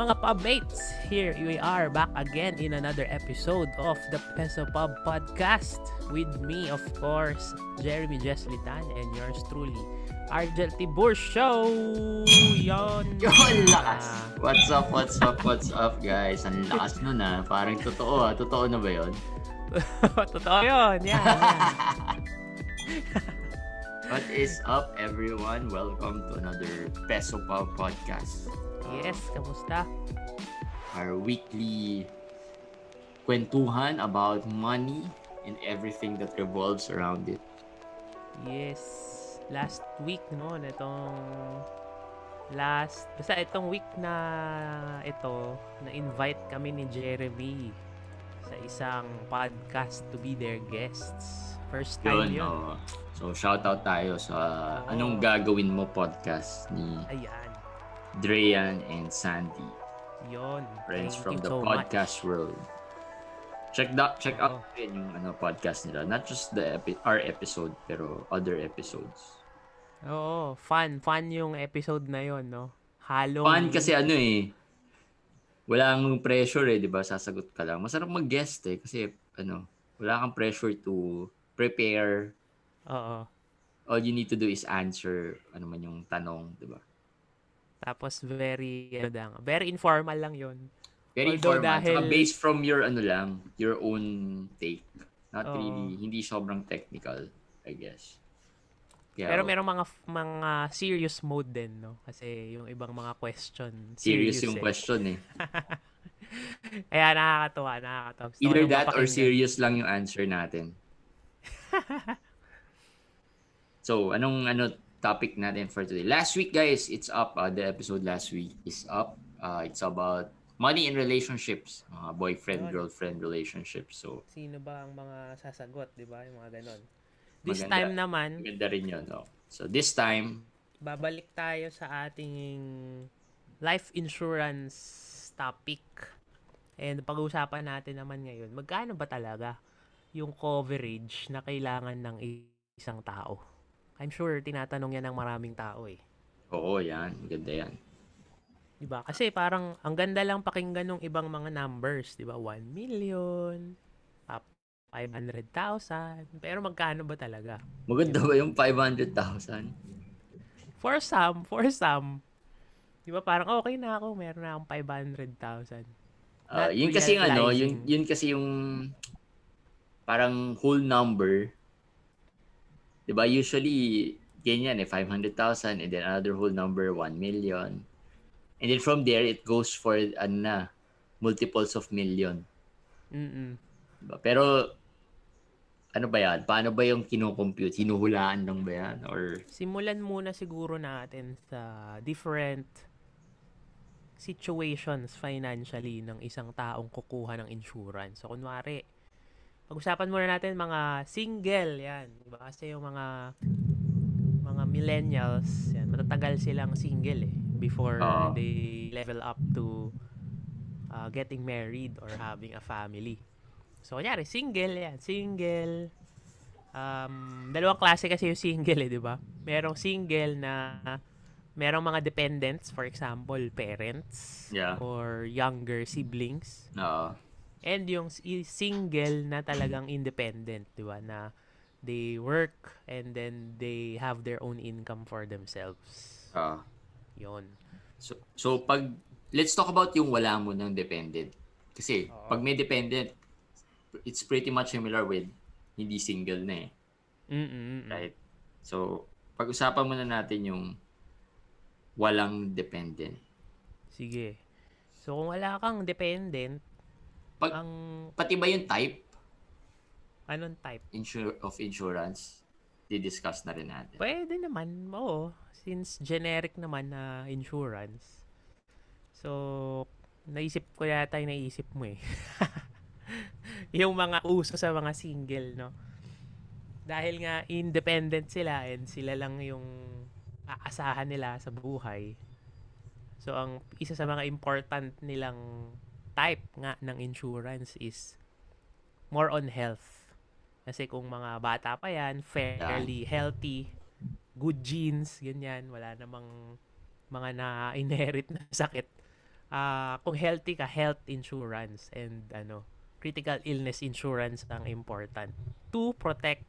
Mga pubmates, here we are back again in another episode of the Peso Pub Podcast with me, of course, Jeremy Jeslitan and yours truly, Argel Tibur Show! Yon! Yon, lakas! What's up, what's up, what's up, guys? Ang lakas nun ah. Parang totoo ah. Totoo na ba yun? Totoo yun! Yan! yan. What is up, everyone? Welcome to another Peso Pub Podcast. Yes, kamusta? Our weekly kwentuhan about money and everything that revolves around it. Yes. Last week, no? Itong last, basta itong week na ito, na-invite kami ni Jeremy sa isang podcast to be their guests. First time Yun, yun. oh. So, shout out tayo sa Anong Gagawin Mo podcast ni Ayan. Dreyan and Sandy. Yun. Friends Thank from the so podcast world. Check that check Oo. out din yung ano podcast nila. Not just the epi- our episode pero other episodes. Much. Oo. Fun. Fun yung episode na yon no? Halong... Fun kasi ano eh. Walang pressure eh, 'di ba? Sasagot ka lang. Masarap mag-guest eh kasi ano, wala kang pressure to prepare. Oo. All you need to do is answer ano man yung tanong, 'di ba? Tapos very, ano lang, very informal lang yon Very Although informal. Saka dahil- based from your ano lang, your own take. Not Oo. really, hindi sobrang technical, I guess. Kaya, Pero merong mga mga serious mode din, no? Kasi yung ibang mga question, serious, serious, yung eh. question eh. Kaya nakakatuwa, nakakatawa. Gusto Either that or serious lang yung answer natin. so, anong ano topic natin for today? Last week, guys, it's up. Uh, the episode last week is up. Uh, it's about money in relationships. Mga boyfriend-girlfriend relationships. So, Sino ba ang mga sasagot, di ba? Yung mga ganon. This Maganda. time naman, maganda rin yun. No? So, this time, babalik tayo sa ating life insurance topic. And pag-uusapan natin naman ngayon, magkano ba talaga yung coverage na kailangan ng isang tao? I'm sure tinatanong yan ng maraming tao eh. oo, yan. Maganda yan. 'Di ba? Kasi parang ang ganda lang pakinggan ng ibang mga numbers, 'di ba? 1 million, up 500,000. Pero magkano ba talaga? Maganda ba yung 500,000? For some, for some. 'Di ba parang okay na ako, meron na akong 500,000. Ah, Not yun kasi yung ano, yun, yun kasi yung parang whole number. 'Di ba? Usually ganyan eh 500,000 and then another whole number 1 million. And then from there it goes for ano na multiples of million. Mm. Diba? Pero ano ba yan? Paano ba yung kinocompute? Hinuhulaan lang ba yan? Or Simulan muna siguro natin sa different situations financially ng isang taong kukuha ng insurance. So, kunwari, pag-usapan muna natin mga single, yan. Diba? Kasi yung mga mga millennials, yan, matatagal silang single eh before Oo. they level up to uh, getting married or having a family. So, kunyari, single, yan. Single. Um, dalawang klase kasi yung single eh, di ba? Merong single na merong mga dependents, for example, parents Yeah. or younger siblings. Oo. And yung si- single na talagang independent, di ba? Na they work and then they have their own income for themselves. Oo. Yon. So, so pag, let's talk about yung wala mo ng dependent. Kasi, Oo. pag may dependent, it's pretty much similar with hindi single na eh. Mm-mm. Right? So, pag-usapan muna natin yung walang dependent. Sige. So, kung wala kang dependent, Pag- ang Pati ba yung type anong type? insur- of insurance, di-discuss na rin natin. Pwede naman, oo. Since generic naman na insurance. So, naisip ko yata yung naisip mo eh. yung mga uso sa mga single, no? Dahil nga independent sila and sila lang yung aasahan nila sa buhay. So, ang isa sa mga important nilang type nga ng insurance is more on health. Kasi kung mga bata pa yan, fairly healthy, good genes, ganyan, wala namang mga na-inherit na sakit ah kung healthy ka, health insurance and ano, critical illness insurance ang important to protect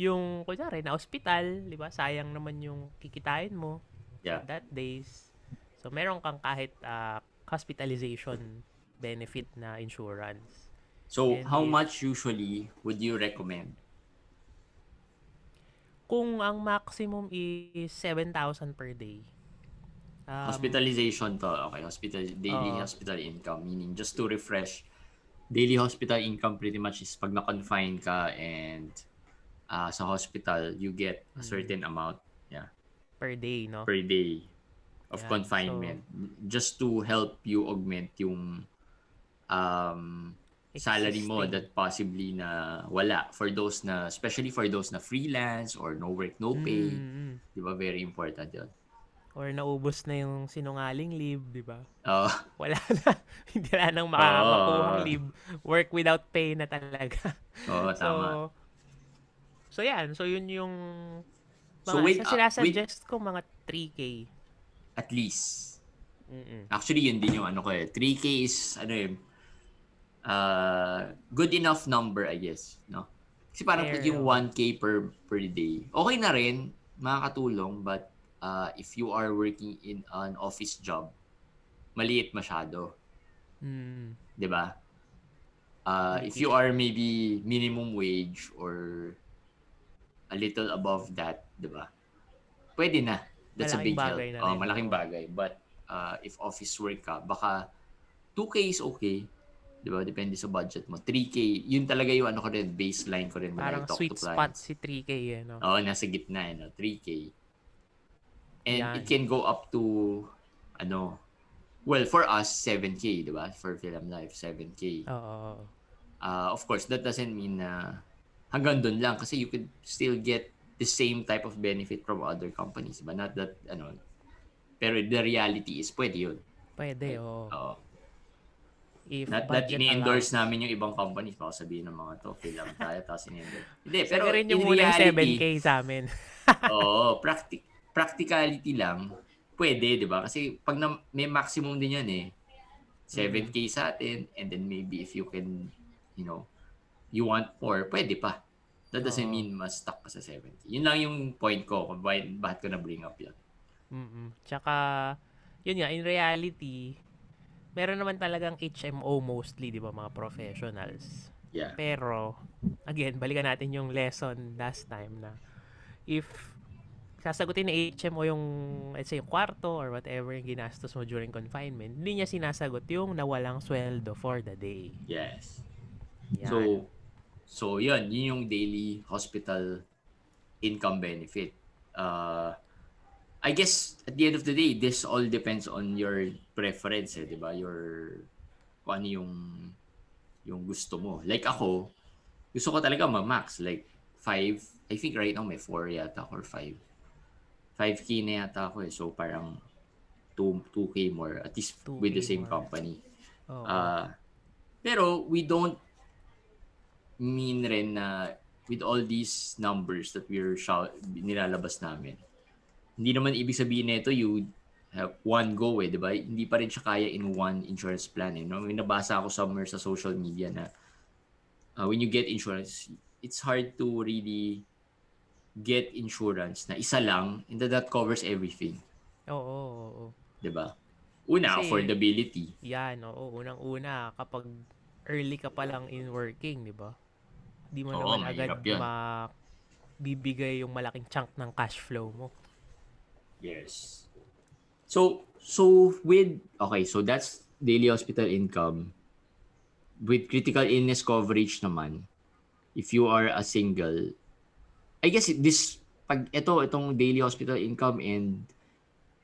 yung kunyari na hospital, 'di ba? Sayang naman yung kikitain mo Yeah. that days. So meron kang kahit ah, hospitalization benefit na insurance. So, And how if- much usually would you recommend? Kung ang maximum is 7,000 per day. um, Hospitalization to. Okay, hospital daily Oo. hospital income meaning just to refresh daily hospital income pretty much is pag na-confine ka and uh, sa hospital you get a certain amount per day, no? per day of Yeah, confinement just to help you augment yung um salary mo that possibly na wala for those na especially for those na freelance or no work no pay Mm, mm. di ba very important yun Or naubos na yung sinungaling leave, di ba? Oh, Wala na. Hindi na nang makakakuhang Oo. leave. Work without pay na talaga. oo, so, tama. so yan. So, yun yung mga, So, wait, sa uh, sinasuggest ko mga 3K. At least. Mm-mm. Actually, yun din yung ano ko eh. 3K is, ano eh, uh, good enough number, I guess. No? Kasi parang Fair, yung oh. 1K per per day, okay na rin, makakatulong, but uh, if you are working in an office job, maliit masyado. Mm. 'di ba? Uh, if you are maybe minimum wage or a little above that, 'di ba? Pwede na. That's Malaking a big help. bagay na Oh, rin. malaking Oo. bagay. But uh, if office work ka, baka 2K is okay. 'Di ba? Depende sa budget mo. 3K, yun talaga yung ano ko rin, baseline ko rin Parang talk sweet to spot clients. si 3K eh, no? Oo, nasa gitna eh, no? 3K. And Yan. it can go up to, ano, well, for us, 7K, di ba? For Film Life, 7K. Oo. Uh, of course, that doesn't mean na hanggang dun lang kasi you could still get the same type of benefit from other companies. But not that, ano, pero the reality is, pwede yun. Pwede, oo. Oo. If Not that ini-endorse allows. namin yung ibang companies. Baka sabihin ng mga to, film tayo, tapos ini-endorse. Hindi, Pero rin in yung unang reality, 7K sa amin. Oo, practic practicality lang. Pwede, 'di ba? Kasi pag na, may maximum din 'yan eh. 7k sa atin and then maybe if you can, you know, you want more, pwede pa. That doesn't Oo. mean mas stuck ka sa 70. Yun lang yung point ko kung bakit, bakit ko na bring up 'yan. mm Tsaka, yun nga, in reality, meron naman talagang HMO mostly, di ba, mga professionals. Yeah. Pero, again, balikan natin yung lesson last time na if sasagutin ni HMO yung, let's say, yung kwarto or whatever yung ginastos mo during confinement, hindi niya sinasagot yung nawalang sweldo for the day. Yes. Yan. So, so yun, yun yung daily hospital income benefit. Uh, I guess at the end of the day, this all depends on your preference, eh, 'di ba? Your kung ano yung yung gusto mo. Like ako, gusto ko talaga ma-max like 5, I think right now may 4 yata or 5. 5k na yata ako eh. So parang 2 2k more at least 2K with the same more. company. Oo. Ah, pero we don't mean rin na with all these numbers that we're shout, nilalabas namin. Hindi naman ibig sabihin nito you have one go eh, di ba? Hindi pa rin siya kaya in one insurance plan eh. No? May nabasa ako somewhere sa social media na uh, when you get insurance, it's hard to really get insurance na isa lang and that, that covers everything. oo, oo, oo. Di ba? Una, Kasi- affordability. Yan, oo. Unang-una, kapag early ka pa lang in working, di ba? Di mo Oo, naman agad yun. bibigay yung malaking chunk ng cash flow mo. Yes. So, so with, okay, so that's daily hospital income. With critical illness coverage naman, if you are a single, I guess this, pag ito, itong daily hospital income and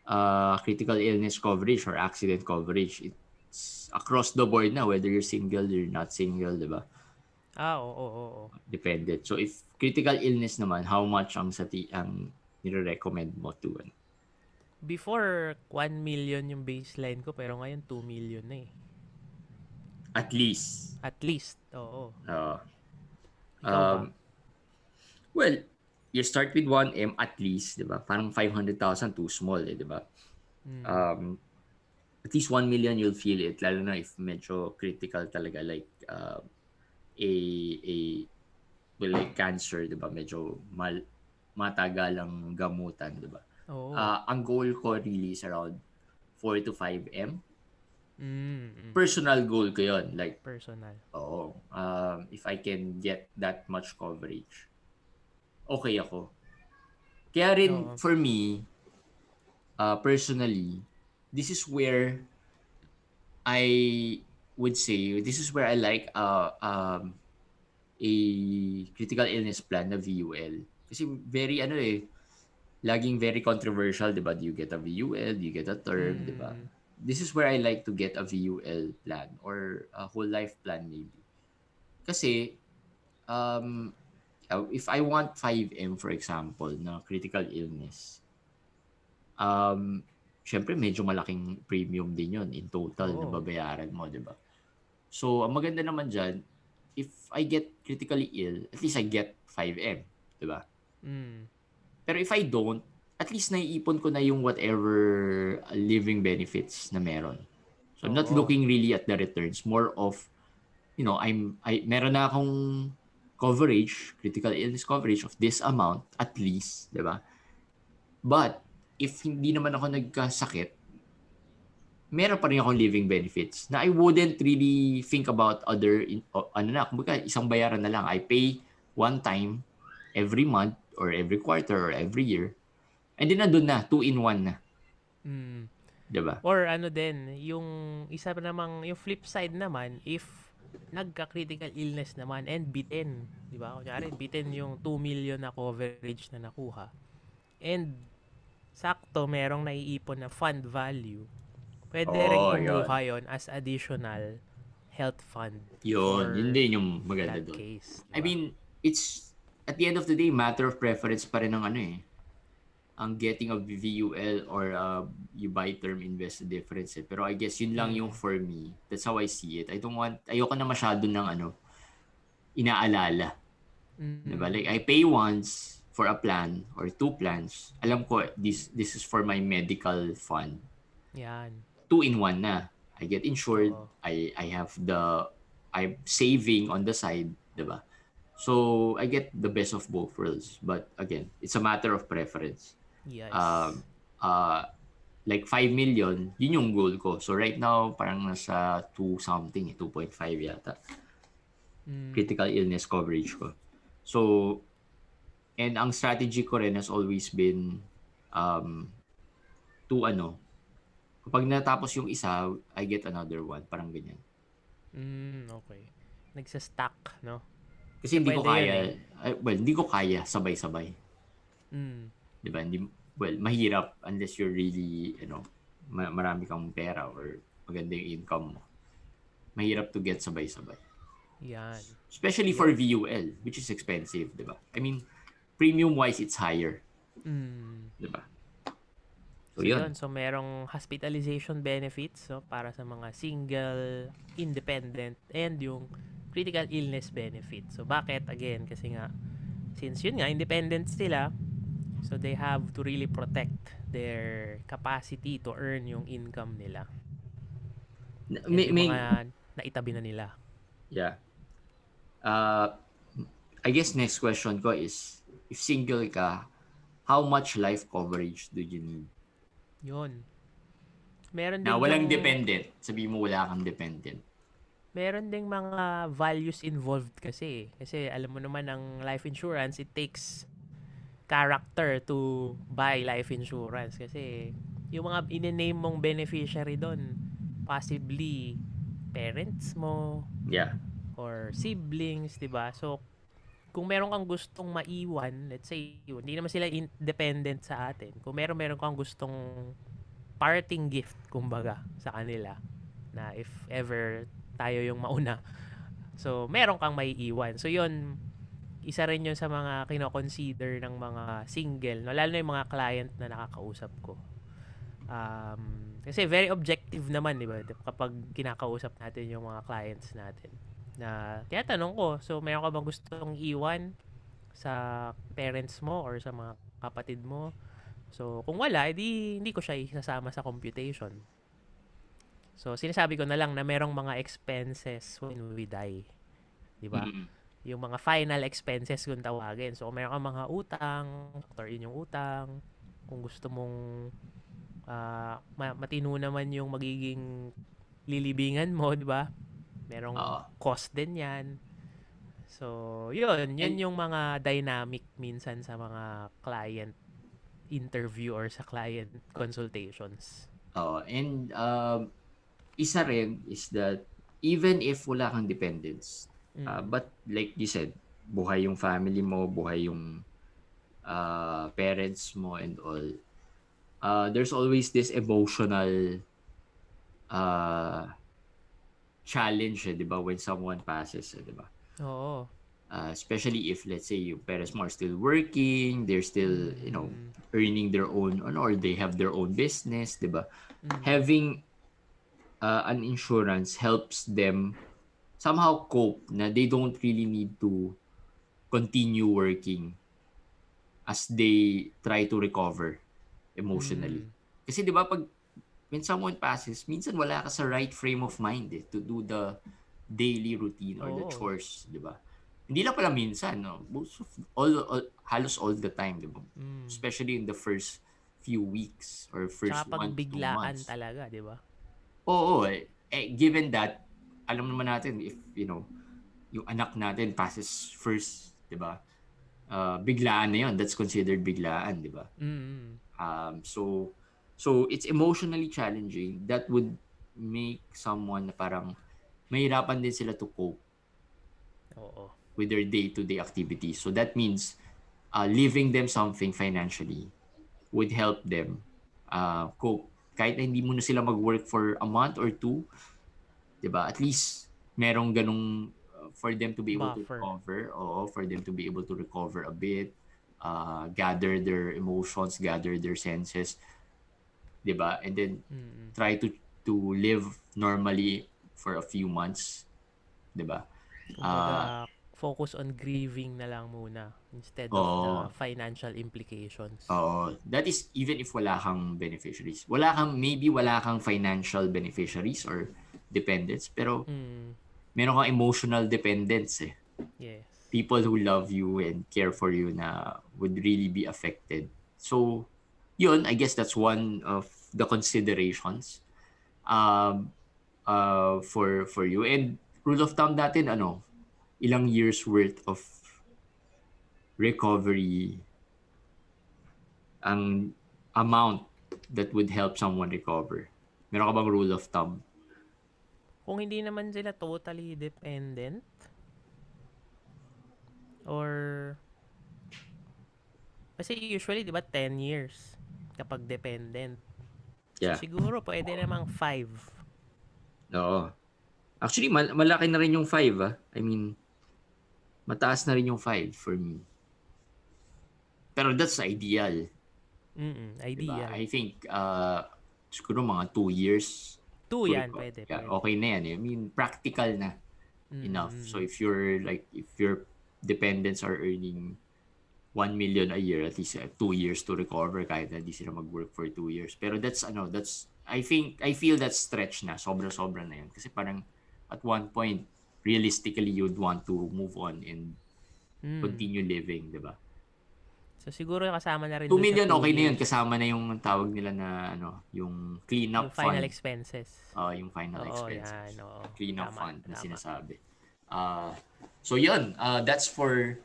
uh, critical illness coverage or accident coverage, it's across the board na, whether you're single, you're not single, di ba? Ah, oo, oo, oo. Dependent. So, if critical illness naman, how much ang sati ang nire-recommend mo to? ano? Before, 1 million yung baseline ko, pero ngayon 2 million na eh. At least. At least, oo. Uh, um, well, you start with 1M at least, di ba? Parang 500,000 too small, eh, di ba? Mm. Um, at least 1 million you'll feel it lalo na if medyo critical talaga like uh, a a well like cancer 'di ba medyo mal matagalang gamutan 'di ba Oo. uh, ang goal ko really is around 4 to 5 m Mm, mm. personal goal ko yon like personal. oo um, if I can get that much coverage okay ako kaya rin Oo. for me uh, personally this is where I would say this is where I like uh, um, a critical illness plan na VUL kasi very ano eh laging very controversial 'di ba do you get a VUL do you get a term 'di ba Mm, this is where I like to get a VUL plan or a whole life plan maybe. Kasi um uh, if I want 5M for example na critical illness um syempre medyo malaking premium din yon in total na Oo. babayaran mo, 'di ba? So, ang maganda naman diyan if I get critically ill, at least I get 5M, 'di ba? mm. Pero if I don't, at least naiipon ko na yung whatever living benefits na meron. So I'm not Oo. looking really at the returns, more of you know, I'm I meron na akong coverage, critical illness coverage of this amount at least, 'di ba? But if hindi naman ako nagkasakit, meron pa rin akong living benefits na I wouldn't really think about other in, o- ano na, kumbaga isang bayaran na lang. I pay one time every month or every quarter or every year. And then nandun na, two in one na. Mm. 'Di ba? Or ano din, yung isa pa namang, yung flip side naman, if nagka-critical illness naman and bitten, di ba? Kunyari, bitten yung 2 million na coverage na nakuha. And sakto, merong naiipon na fund value. Pwede Oo, rin yun. kumuha yun as additional health fund Yun, yun din yung maganda doon. case. I diba? mean, it's at the end of the day, matter of preference pa rin ng ano eh. Ang getting of VUL or uh, you buy term invest the difference eh. Pero I guess yun lang yung for me. That's how I see it. I don't want, ayoko na masyado ng ano, inaalala. Mm. Diba? Like, I pay once for a plan or two plans. Alam ko, this this is for my medical fund. Yan. Two in one na. I get insured. Oo. I I have the I'm saving on the side, 'di ba? So, I get the best of both worlds. But again, it's a matter of preference. Yes. Um uh like 5 million, yun yung goal ko. So right now, parang nasa 2 something, eh, 2.5 yata Mm. critical illness coverage ko. So, and ang strategy ko rin has always been um, to ano, kapag natapos yung isa, I get another one. Parang ganyan. Mm, okay. Nagsa-stack, no? Kasi hindi ko kaya, yun ay, well, hindi ko kaya sabay-sabay. Mm. Di ba? Hindi, well, mahirap unless you're really, you know, ma- marami kang pera or maganda yung income mo. Mahirap to get sabay-sabay. Yan. Especially for VUL, which is expensive, di ba? I mean, premium-wise, it's higher. Mm. Di ba? So, So, yun. yun. So, merong hospitalization benefits so, para sa mga single, independent, and yung critical illness benefit. So, bakit? Again, kasi nga, since yun nga, independent sila, so they have to really protect their capacity to earn yung income nila. Na- May, yung may, mga naitabi na nila. yeah. Uh, I guess next question ko is, if single ka, how much life coverage do you need? Yun. Meron Na din walang yung- dependent. Sabi mo wala kang dependent. meron ding mga values involved kasi. Kasi alam mo naman ang life insurance, it takes character to buy life insurance. Kasi yung mga in-name mong beneficiary doon, possibly parents mo Yeah. or siblings, 'di ba? So kung meron kang gustong maiwan, let's say, yun, hindi naman sila independent sa atin. Kung meron meron kang gustong parting gift, kumbaga, sa kanila, na if ever tayo yung mauna. So, meron kang maiiwan. So, yun, isa rin yun sa mga kino-consider ng mga single, no? lalo na yung mga client na nakakausap ko. Um, kasi very objective naman, di ba? Kapag kinakausap natin yung mga clients natin. Na, tinatanong ko, so meron ka bang gustong iwan sa parents mo or sa mga kapatid mo? So, kung wala, edi hindi ko siya isasama sa computation. So, sinasabi ko na lang na merong mga expenses when we die. Di ba? Mm-mm. Yung mga final expenses kung tawagin. So, kung meron kang mga utang, factor in yung utang. Kung gusto mong ah, ma- matino naman yung magiging lilibingan mo, di ba? Merong Oo. cost din yan. So, yun. Yun yung mga dynamic minsan sa mga client interview or sa client consultations. Oo. And um, isa rin is that even if wala kang dependents, Mm. uh, but like you said, buhay yung family mo, buhay yung uh, parents mo and all, uh, there's always this emotional uh, challenge, eh, di ba, when someone passes, eh, di ba? Oo. Uh, especially if, let's say, yung parents are still working, they're still, you know, Mm. earning their own, or they have their own business, di ba? Mm. having uh, an insurance helps them somehow cope na they don't really need to continue working as they try to recover emotionally. Mm. Kasi 'di ba pag when someone passes, minsan wala ka sa right frame of mind eh, to do the daily routine or the Oo. chores, 'di ba? Hindi lang pala minsan, no. Most of, all, all halos all the time, 'di ba? Mm. Especially in the first few weeks or first Tsaka one two biglaan months. talaga, di ba? Oo, eh, eh, given that, alam naman natin if, you know, yung anak natin passes first, di ba? Uh, biglaan na yun. That's considered biglaan, di ba? Mm. Um, so, so it's emotionally challenging. That would make someone na parang mahirapan din sila to cope Oo. with their day-to-day activities. So that means uh, leaving them something financially would help them uh, cope. Kahit na hindi muna sila mag-work for a month or two, 'di ba? At least merong ganong uh, for them to be able Buffer. to recover, oo, for them to be able to recover a bit, uh, gather their emotions, gather their senses, 'di ba? And then Mm. try to to live normally for a few months, 'di ba? Kumbaga, focus on grieving na lang muna instead of Oo. the financial implications. Oo. That is even if wala kang beneficiaries. Wala kang, maybe wala kang financial beneficiaries or dependents, pero Mm. meron kang emotional dependents eh. Yes. People who love you and care for you na would really be affected. So, yun, I guess that's one of the considerations um, uh, for for you. And rule of thumb natin, ano, ilang years worth of recovery ang amount that would help someone recover. Meron ka bang rule of thumb? Kung hindi naman sila totally dependent or kasi usually 'di ba 10 years kapag dependent. Yeah. Siguro pwede namang 5. Oo. Actually, mal- malaki na rin yung 5 ah. I mean, mataas na rin yung 5 for me. Pero that's ideal. Mm. Diba? Ideal. I think, uh, siguro mga 2 years. 2 to yan pwede. Yeah, pwede. okay na yan. eh. I mean, practical na enough. Mm. So if you're like, if your dependents are earning 1 million a year, at least uh, 2 years to recover kahit na di sila mag-work for 2 years. Pero that's, ano, that's, I think, I feel that's stretch na. Sobra-sobra na yun. Kasi parang, at one point, realistically, you'd want to move on and Mm. continue living, di ba? So siguro kasama na rin 2 dun sa million, two okay na yun. Kasama na yung tawag nila na, ano, yung cleanup yung final fund. expenses. Ah, yung final Oo, expenses. yan. Oo. cleanup Tama, fund na tama. sinasabi. Uh, so yun, uh, that's for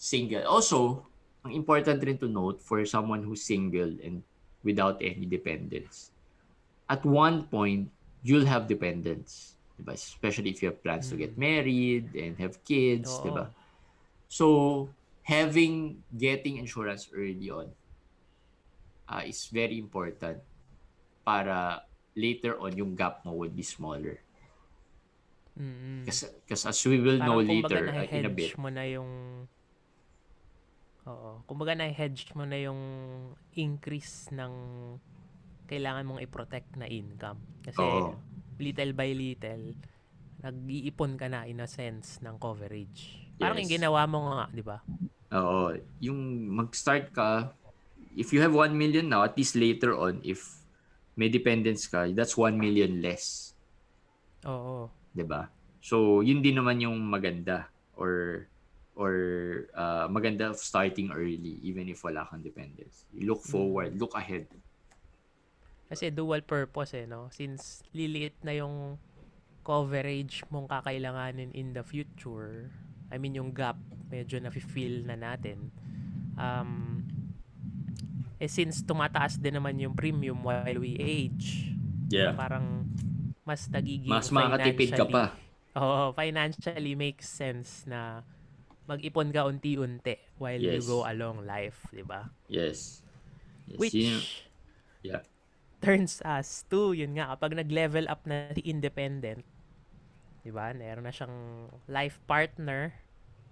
single. Also, ang important rin to note for someone who's single and without any dependents. At one point, you'll have dependents. Diba? Especially if you have plans to get married and have kids. Oo. Diba? So, having, getting insurance early on uh, is very important para later on yung gap mo would be smaller. Mm. Kasi as we will know later uh, in a bit. mo na yung Oo. Kumbaga na-hedge mo na yung increase ng kailangan mong i-protect na income. Kasi Oo. little by little, nag-iipon ka na in a sense ng coverage. Parang Yes. yung ginawa mo nga, di ba? Oo. Yung mag-start ka, if you have 1 million now, at least later on, if may dependents ka, that's 1 million less. Oo. 'Di ba? So, yun din naman yung maganda or or uh, maganda starting early even if wala kang dependents. You look forward, look ahead. Kasi dual purpose eh, no? Since liliit na yung coverage mong kakailanganin in the future, I mean yung gap medyo na-feel na natin. Um, eh since tumataas din naman yung premium while we age, Yeah. parang mas nagiging Mas makakatipid ka pa. Oo, financially makes sense na mag-ipon ka unti-unti while you Yes. go along life, di ba? Yes. yes. Which yeah. turns us to, yun nga, kapag nag-level up na si independent, di ba, meron na siyang life partner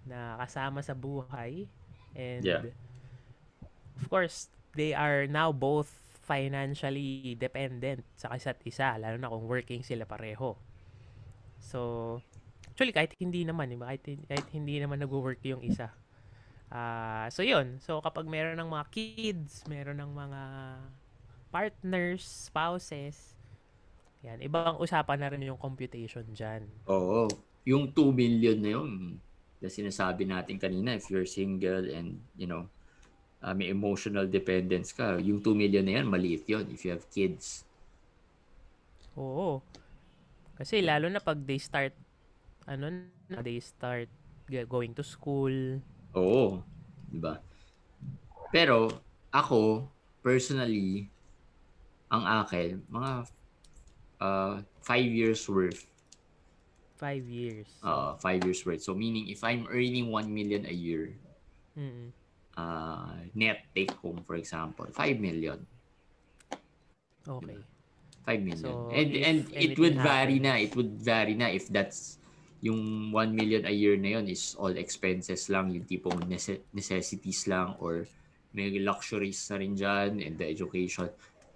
na kasama sa buhay. And, Yeah. of course, they are now both financially dependent sa isa't isa, lalo na kung working sila pareho. So, actually, kahit hindi naman, di ba? Kahit, kahit hindi naman nag-work yung isa. Ah, so yun. So kapag meron ng mga kids, meron ng mga partners, spouses, yan, ibang usapan na rin yung computation dyan. Oo. Yung 2 million na yun, na sinasabi natin kanina, if you're single and, you know, uh, may emotional dependence ka, yung 2 million na yan, maliit yun if you have kids. Oo. Kasi lalo na pag they start, ano na, they start going to school. Oo. Di ba? Pero, ako, personally, ang akin, mga uh, five years worth. Five years. Uh, five years worth. So, meaning, if I'm earning 1 million a year, Mm. uh, net take home, for example, 5 million. Okay. 5 million. So, and and it would vary na. It would vary na if that's yung 1 million a year na yun is all expenses lang, yung tipong nece- necessities lang or may luxuries na rin dyan and the education.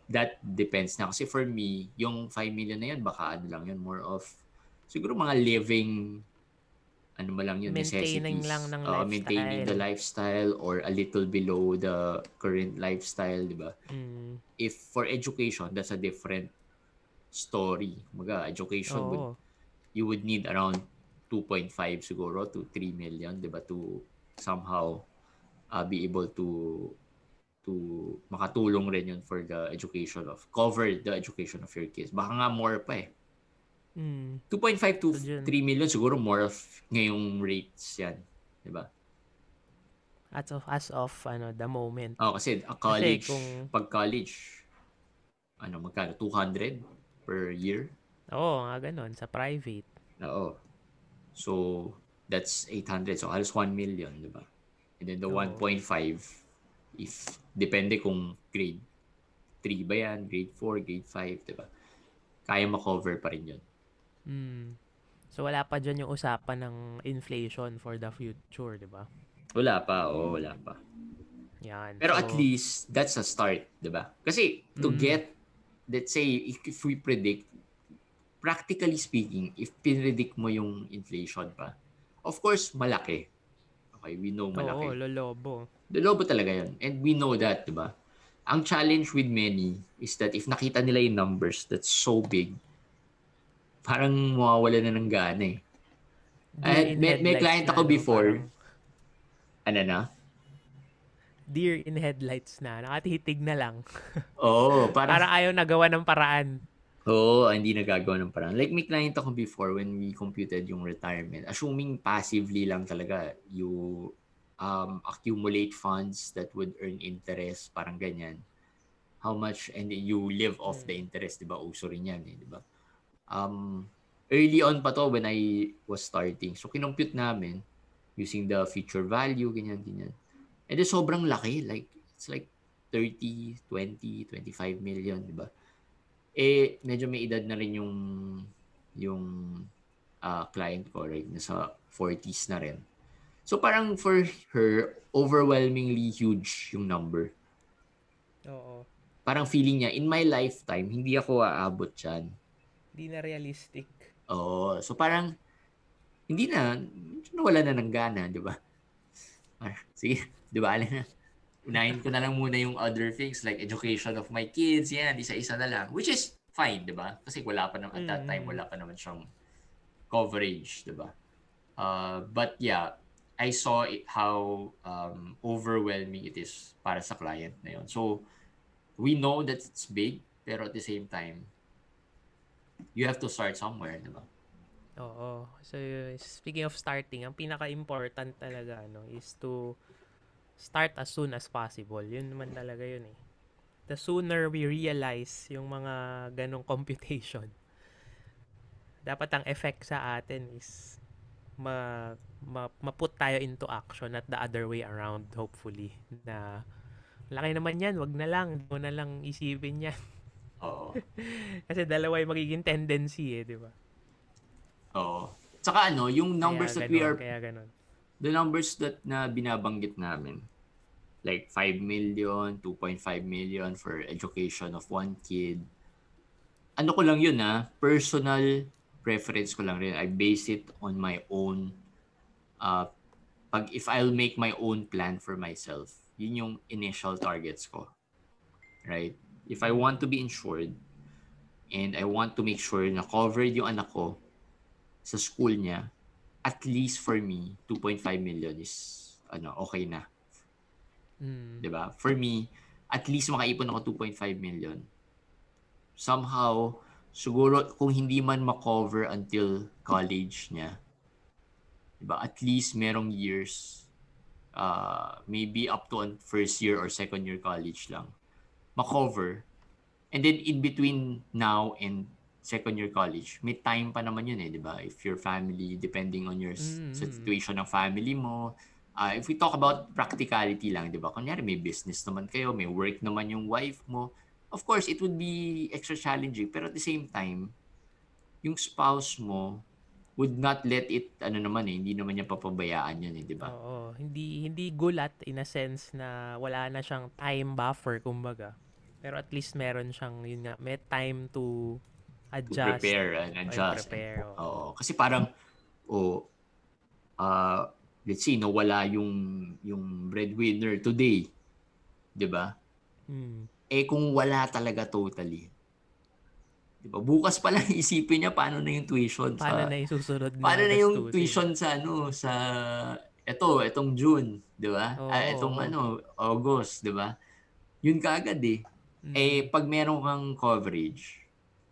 That depends na. Kasi for me, yung 5 million na yun, baka ano lang yun, more of siguro mga living ano ba lang yun, Maintaining necessities. lang ng Oo, Maintaining the lifestyle or a little below the current lifestyle, di ba? Mm. if for education, that's a different story. Mga education would Oo. you would need around 2.5 siguro to 3 million, 'di ba, to somehow uh, be able to to makatulong rin yun for the education of cover the education of your kids. Baka nga more pa eh. Mm. 2.5 to So, dyan- 3 million siguro more of ngayong rates yan, 'di ba? As of, as of ano, the moment. Oh, kasi a college, kung- pag college ano magkano 200 per year? Oo, nga ganun. Sa private. Oo. So, that's 800. So, halos 1 million, di ba? And then the Oo. 1.5, if, depende kung grade 3 ba yan, grade 4, grade 5, di ba? Kaya ma-cover pa rin yun. Mm. So, wala pa dyan yung usapan ng inflation for the future, di ba? Wala pa, oo, wala pa. Yan. Pero So, at least, that's a start, di ba? Kasi, to Mm. get, let's say, if we predict, practically speaking, if pinredict mo yung inflation pa, of course, malaki. Okay, we know malaki. Oo, lolobo. Lobo talaga yun. And we know that, di ba? Ang challenge with many is that if nakita nila yung numbers that's so big, parang mawawala na ng gana eh. In may- may client ako before. Parang Ano na? Deer in headlights na. Nakatitig na lang. Oo, parang, Para ayaw nagawa ng paraan. Oo, hindi nagagawa ng parang. Like may client ako before when we computed yung retirement, assuming passively lang talaga, you um, accumulate funds that would earn interest, parang ganyan. How much, and then you live off the interest, di ba? Uso rin yan, eh, di ba? Um, early on pa to when I was starting. So, kinompute namin using the future value, ganyan, ganyan. And then, sobrang laki. Like, it's like 30, 20, 25 million, di ba? Eh, medyo may edad na rin yung yung ah, client ko, right? Nasa 40s na rin. So, parang for her, overwhelmingly huge yung number. Oo. Parang feeling niya, in my lifetime, hindi ako aabot dyan. Hindi na realistic. Oo. So parang hindi na, nawala na ng gana, di ba? Ah, Sige, di ba? Alin na. Unahin ko na lang muna yung other things like education of my kids, yan, isa-isa na lang. Which is fine, di ba? Kasi wala pa naman, at that time, Mm. wala pa naman siyang coverage, di ba? Uh, but yeah, I saw it, how um, overwhelming it is para sa client na yun. So, we know that it's big, pero at the same time, you have to start somewhere, di ba? Oo. So, speaking of starting, ang pinaka-important talaga ano, is to start as soon as possible. Yun naman talaga yun eh. The sooner we realize yung mga ganong computation, dapat ang effect sa atin is ma, ma, ma-put tayo into action at the other way around, hopefully. Na, laki naman yan, wag na lang, mo na lang isipin yan. Oo. Kasi dalawa yung magiging tendency eh, di ba? Oo. Tsaka ano, yung numbers kaya that we ganon, are Kaya ganon. The numbers that na binabanggit namin like 5 million, 2.5 million for education of one kid. Ano ko lang yun ha, personal preference ko lang rin. I base it on my own uh, pag if I'll make my own plan for myself. Yun yung initial targets ko. Right? If I want to be insured and I want to make sure na covered yung anak ko sa school niya, at least for me, 2.5 million is ano, okay na. Mm. 'Di ba? For me, at least makaipon ako 2.5 million. Somehow, siguro kung hindi man ma-cover until college niya, 'di ba? At least merong years uh, maybe up to first year or second year college lang ma-cover. And then in between now and second year college, may time pa naman yun eh, di ba? If your family, depending on your s- Mm, mm. situation ng family mo, uh, if we talk about practicality lang, di ba? Kunyari may business naman kayo, may work naman yung wife mo, of course, it would be extra challenging. Pero at the same time, yung spouse mo would not let it, ano naman eh, hindi naman niya papabayaan yun eh, di ba? Oo, hindi hindi gulat in a sense na wala na siyang time buffer kumbaga. Pero at least meron siyang yun nga, may time to To adjust. prepare and and adjust. prepare, oo. Oo. Kasi parang, oh, uh, let's see, nawala yung, yung breadwinner today. Di ba? Mm. Eh kung wala talaga totally. Di ba? Bukas pa lang isipin niya paano na yung tuition. Paano sa, na isusunod na paano na yung gastusin? tuition sa ano, sa, eto, etong June. Di ba? Oo, Ah, etong oo. ano, August. Di ba? Yun kaagad eh. Mm. Eh, pag meron kang coverage,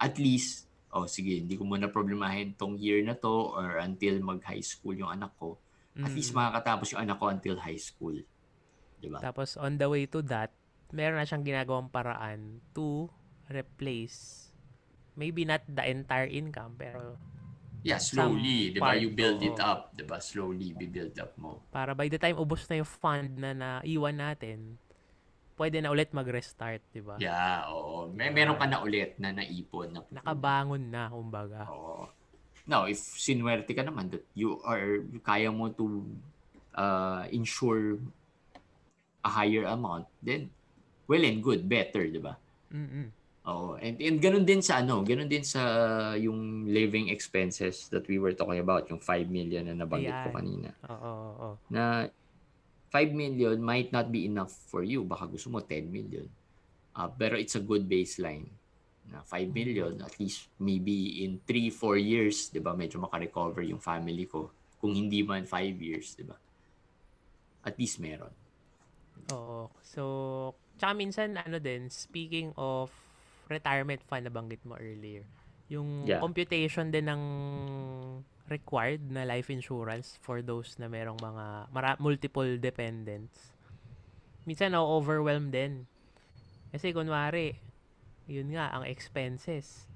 at least, oh sige, hindi ko muna problemahin tong year na to or until mag-high school yung anak ko. At Mm. least makakatapos yung anak ko until high school. Di ba? Tapos on the way to that, meron na siyang ginagawang paraan to replace maybe not the entire income pero Yeah, slowly, di ba? You build it up, di ba? Slowly, be-build up mo. para by the time ubos na yung fund na naiwan natin, pwede na ulit mag-restart, di ba? Yeah, oo. May meron ka na ulit na naipon. Na, Nakabangon na, kumbaga. Oo. Now, if sinwerte ka naman that you are, kaya mo to uh, insure a higher amount, then well and good, better, di ba? Mm-mm. Oo. And, and ganun din sa ano, ganun din sa yung living expenses that we were talking about, yung 5 million na nabanggit ko Ayan. kanina. Oo, oo, oo. Na 5 million might not be enough for you. Baka gusto mo 10 million. Uh, pero it's a good baseline. Na 5 million, at least maybe in 3, 4 years, di ba, medyo makarecover yung family ko. Kung hindi man 5 years, di ba? At least meron. Oo. So, tsaka minsan, ano din, speaking of retirement fund na banggit mo earlier, yung Yeah. computation din ng required na life insurance for those na merong mga mara- multiple dependents. Minsan na-overwhelm din. Kasi kunwari, yun nga, ang expenses,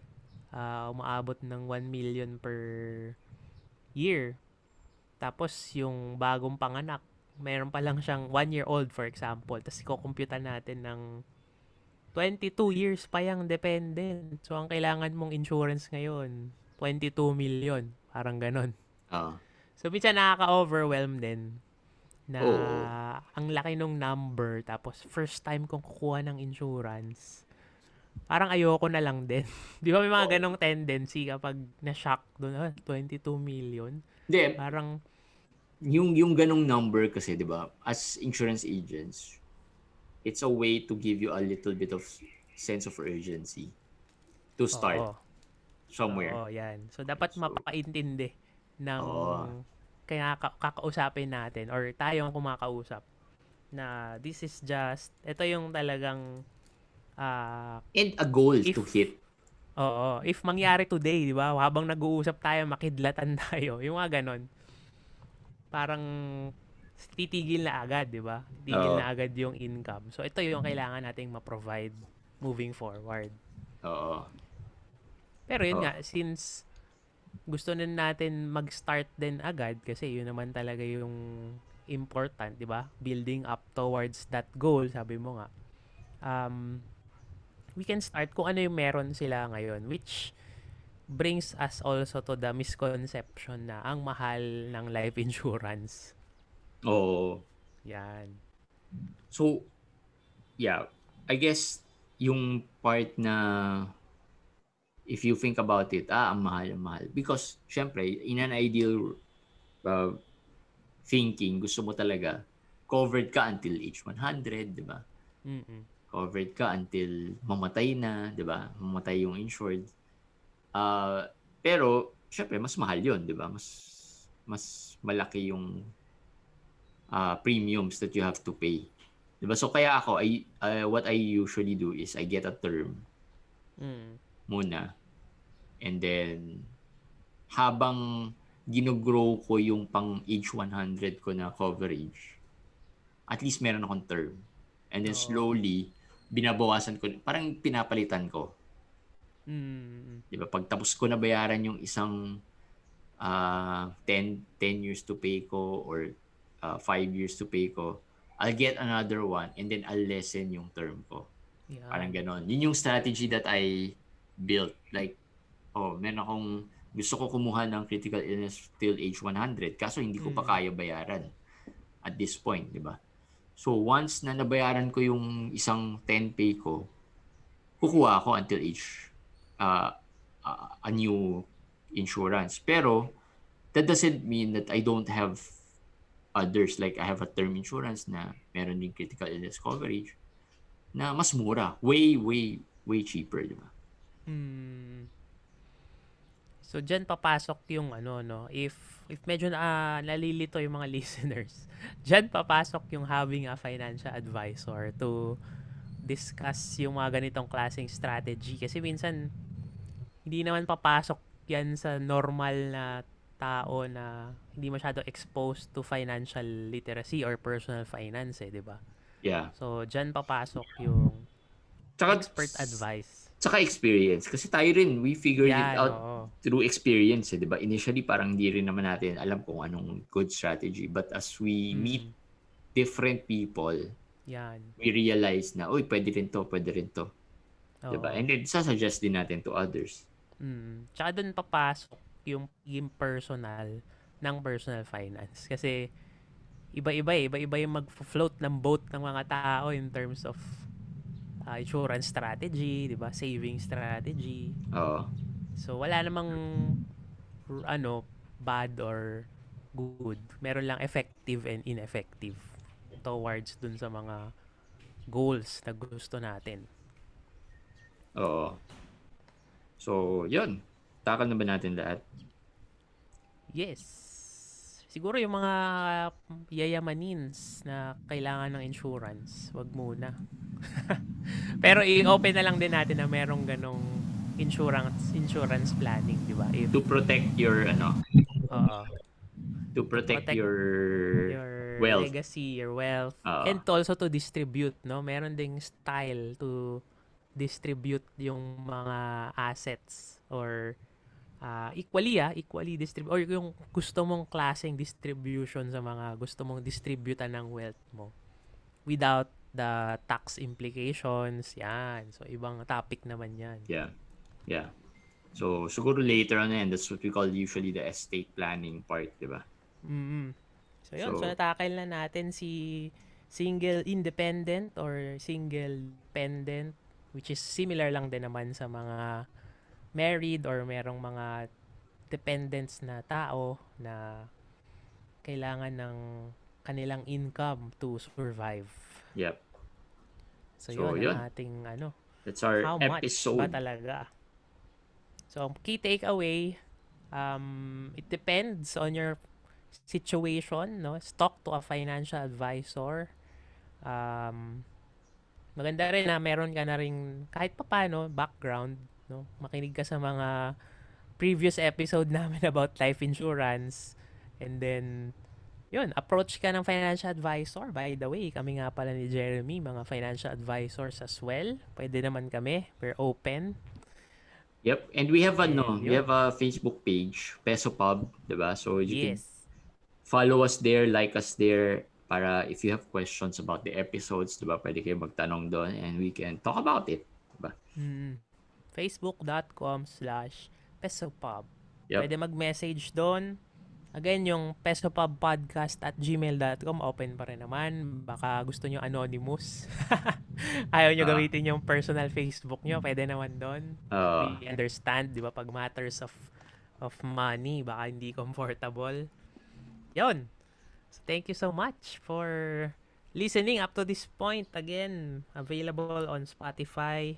ah, umaabot ng 1 million per year. Tapos yung bagong panganak, meron pa lang siyang 1 year old for example. Tapos kukumputan natin ng 22 years pa yung dependent. So ang kailangan mong insurance ngayon, 22 million. Parang ganon. Ah. So minsan nakaka-overwhelm din na Oo. ang laki nung number tapos first time kong kukuha ng insurance. Parang ayoko na lang din. Di ba may mga Oo. ganong tendency kapag na-shock doon, ah, 22 million. Hindi, Parang, yung yung ganong number kasi 'di ba as insurance agents it's a way to give you a little bit of sense of urgency to start Oo. Somewhere. Oo, yan. So, dapat So- mapaintindi ng Oo. kaya ka- kakausapin natin or tayong kumakausap na this is just, ito yung talagang ah And a goal If- to hit. Oo. If mangyari today, di ba? Habang nag-uusap tayo, makidlatan tayo. Yung mga ganon. Parang titigil na agad, di ba? Titigil Oo. na agad yung income. So, ito yung kailangan nating ma-provide moving forward. Oo. Pero yun Oo. nga, since gusto na natin mag-start din agad kasi yun naman talaga yung important, di ba? Building up towards that goal, sabi mo nga. Um, we can start kung ano yung meron sila ngayon, which brings us also to the misconception na ang mahal ng life insurance. Oo. Yan. So, yeah, I guess yung part na if you think about it, ah, ang mahal, ang mahal. Because, syempre, in an ideal uh, thinking, gusto mo talaga covered ka until age 100, di ba? Mm-mm. Covered ka until mamatay na, di ba? Mamatay yung insured. Ah, pero, syempre, mas mahal yun, di ba? Mas, mas malaki yung ah, premiums that you have to pay. Di ba? So, kaya ako, I, uh, what I usually do is I get a term Mm. Muna. And then, habang ginogrow ko yung pang age 100 ko na coverage, at least meron akong term. And then Oo. slowly, binabawasan ko, parang pinapalitan ko. Mm. Di ba? Pag tapos ko na bayaran yung isang ah 10, 10 years to pay ko or 5 years to pay ko, I'll get another one and then I'll lessen yung term ko. Yeah. Parang ganon. Yun yung strategy that I built. Like, oh, meron akong, gusto ko kumuha ng critical illness till age 100. Kaso hindi ko pa Mm. kaya bayaran at this point, di ba? So, once na nabayaran ko yung isang 10 pay ko, kukuha ako until age uh, uh, a new insurance. Pero, that doesn't mean that I don't have others. Like, I have a term insurance na meron din critical illness coverage na mas mura. Way, way, way cheaper, di ba? Hmm. So diyan papasok yung ano no, if if medyo na nalilito yung mga listeners. Diyan papasok yung having a financial advisor to discuss yung mga ganitong klaseng strategy kasi minsan hindi naman papasok yan sa normal na tao na hindi masyado exposed to financial literacy or personal finance eh, 'di ba? Yeah. So diyan papasok yung Tsaka, expert advice. Tsaka experience. Kasi tayo rin, we figured it Yan, out oo. through experience, eh, di ba? Initially, parang di rin naman natin alam kung anong good strategy. But as we Mm. meet different people, Yan. we realize na, uy, pwede rin to, pwede rin to. Di ba? Oo. And then, sasuggest din natin to others. Mm. Tsaka doon papasok yung yung personal ng personal finance. Kasi iba-iba eh. Iba-iba yung mag-float ng boat ng mga tao in terms of uh, insurance strategy, di ba? Saving strategy. Oo. So, wala namang ano, bad or good. Meron lang effective and ineffective towards dun sa mga goals na gusto natin. Oo. So, yun. Takal na ba natin lahat? Yes. Siguro yung mga yayamanins na kailangan ng insurance, wag muna. Pero i-open na lang din natin na merong ganong insurance insurance planning, di ba? If To protect your, ano, oo, to protect, Protect your, your wealth. legacy, your wealth, Oo. and also to distribute, no? Meron ding style to distribute yung mga assets or ah, equally ah, equally distribute or yung gusto mong klaseng distribution sa mga gusto mong distributan ng wealth mo without the tax implications. Yan. So ibang topic naman 'yan. Yeah. Yeah. So, siguro later on yan, that's what we call usually the estate planning part, di ba? mm So yun, so, So- natakil na natin si single independent or single dependent which is similar lang din naman sa mga married or merong mga dependents na tao na kailangan ng kanilang income to survive. Yep. So, So, yun, yun. ang ating ano, That's our how much ba episode. talaga? So, key takeaway, um, it depends on your situation, no? Talk to a financial advisor. Um, maganda rin na meron ka na rin kahit papaano background, no? Makinig ka sa mga previous episode namin about life insurance and then yun, approach ka ng financial advisor. By the way, kami nga pala ni Jeremy, mga financial advisors as well. Pwede naman kami. We're open. Yep. And we have a no, And we have a Facebook page, Peso Pub, 'di ba? So you can Yes. follow us there, like us there para if you have questions about the episodes, 'di ba? Pwede kayo magtanong doon and we can talk about it. Mm. Facebook.com slash pesopub. Yep. Pwede mag-message doon. Again, yung pesopubpodcast at gmail.com open pa rin naman. Baka gusto nyo anonymous. Ayaw nyo Ah. gamitin yung personal Facebook nyo. Pwede naman doon. Uh, We understand, di ba, pag matters of of money, baka hindi comfortable. Yon. So, thank you so much for listening up to this point. Again, available on Spotify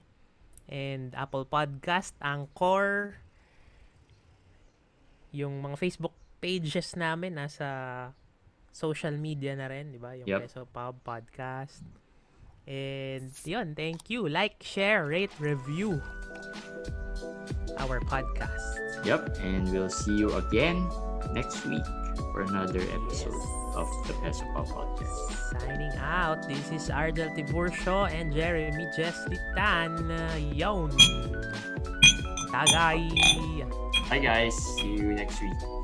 and Apple Podcast, Anchor, yung mga Facebook pages namin nasa social media na rin, di ba? Yung Yep. Peso Pub Podcast. And yun, thank you. Like, share, rate, review our podcast. yep. And we'll see you again next week for another episode of the Peso Pub podcast. Signing out, this is Ardel Tiburcio and Jeremy Jeslitan. Yon. Tagay! Hi guys. See you next week.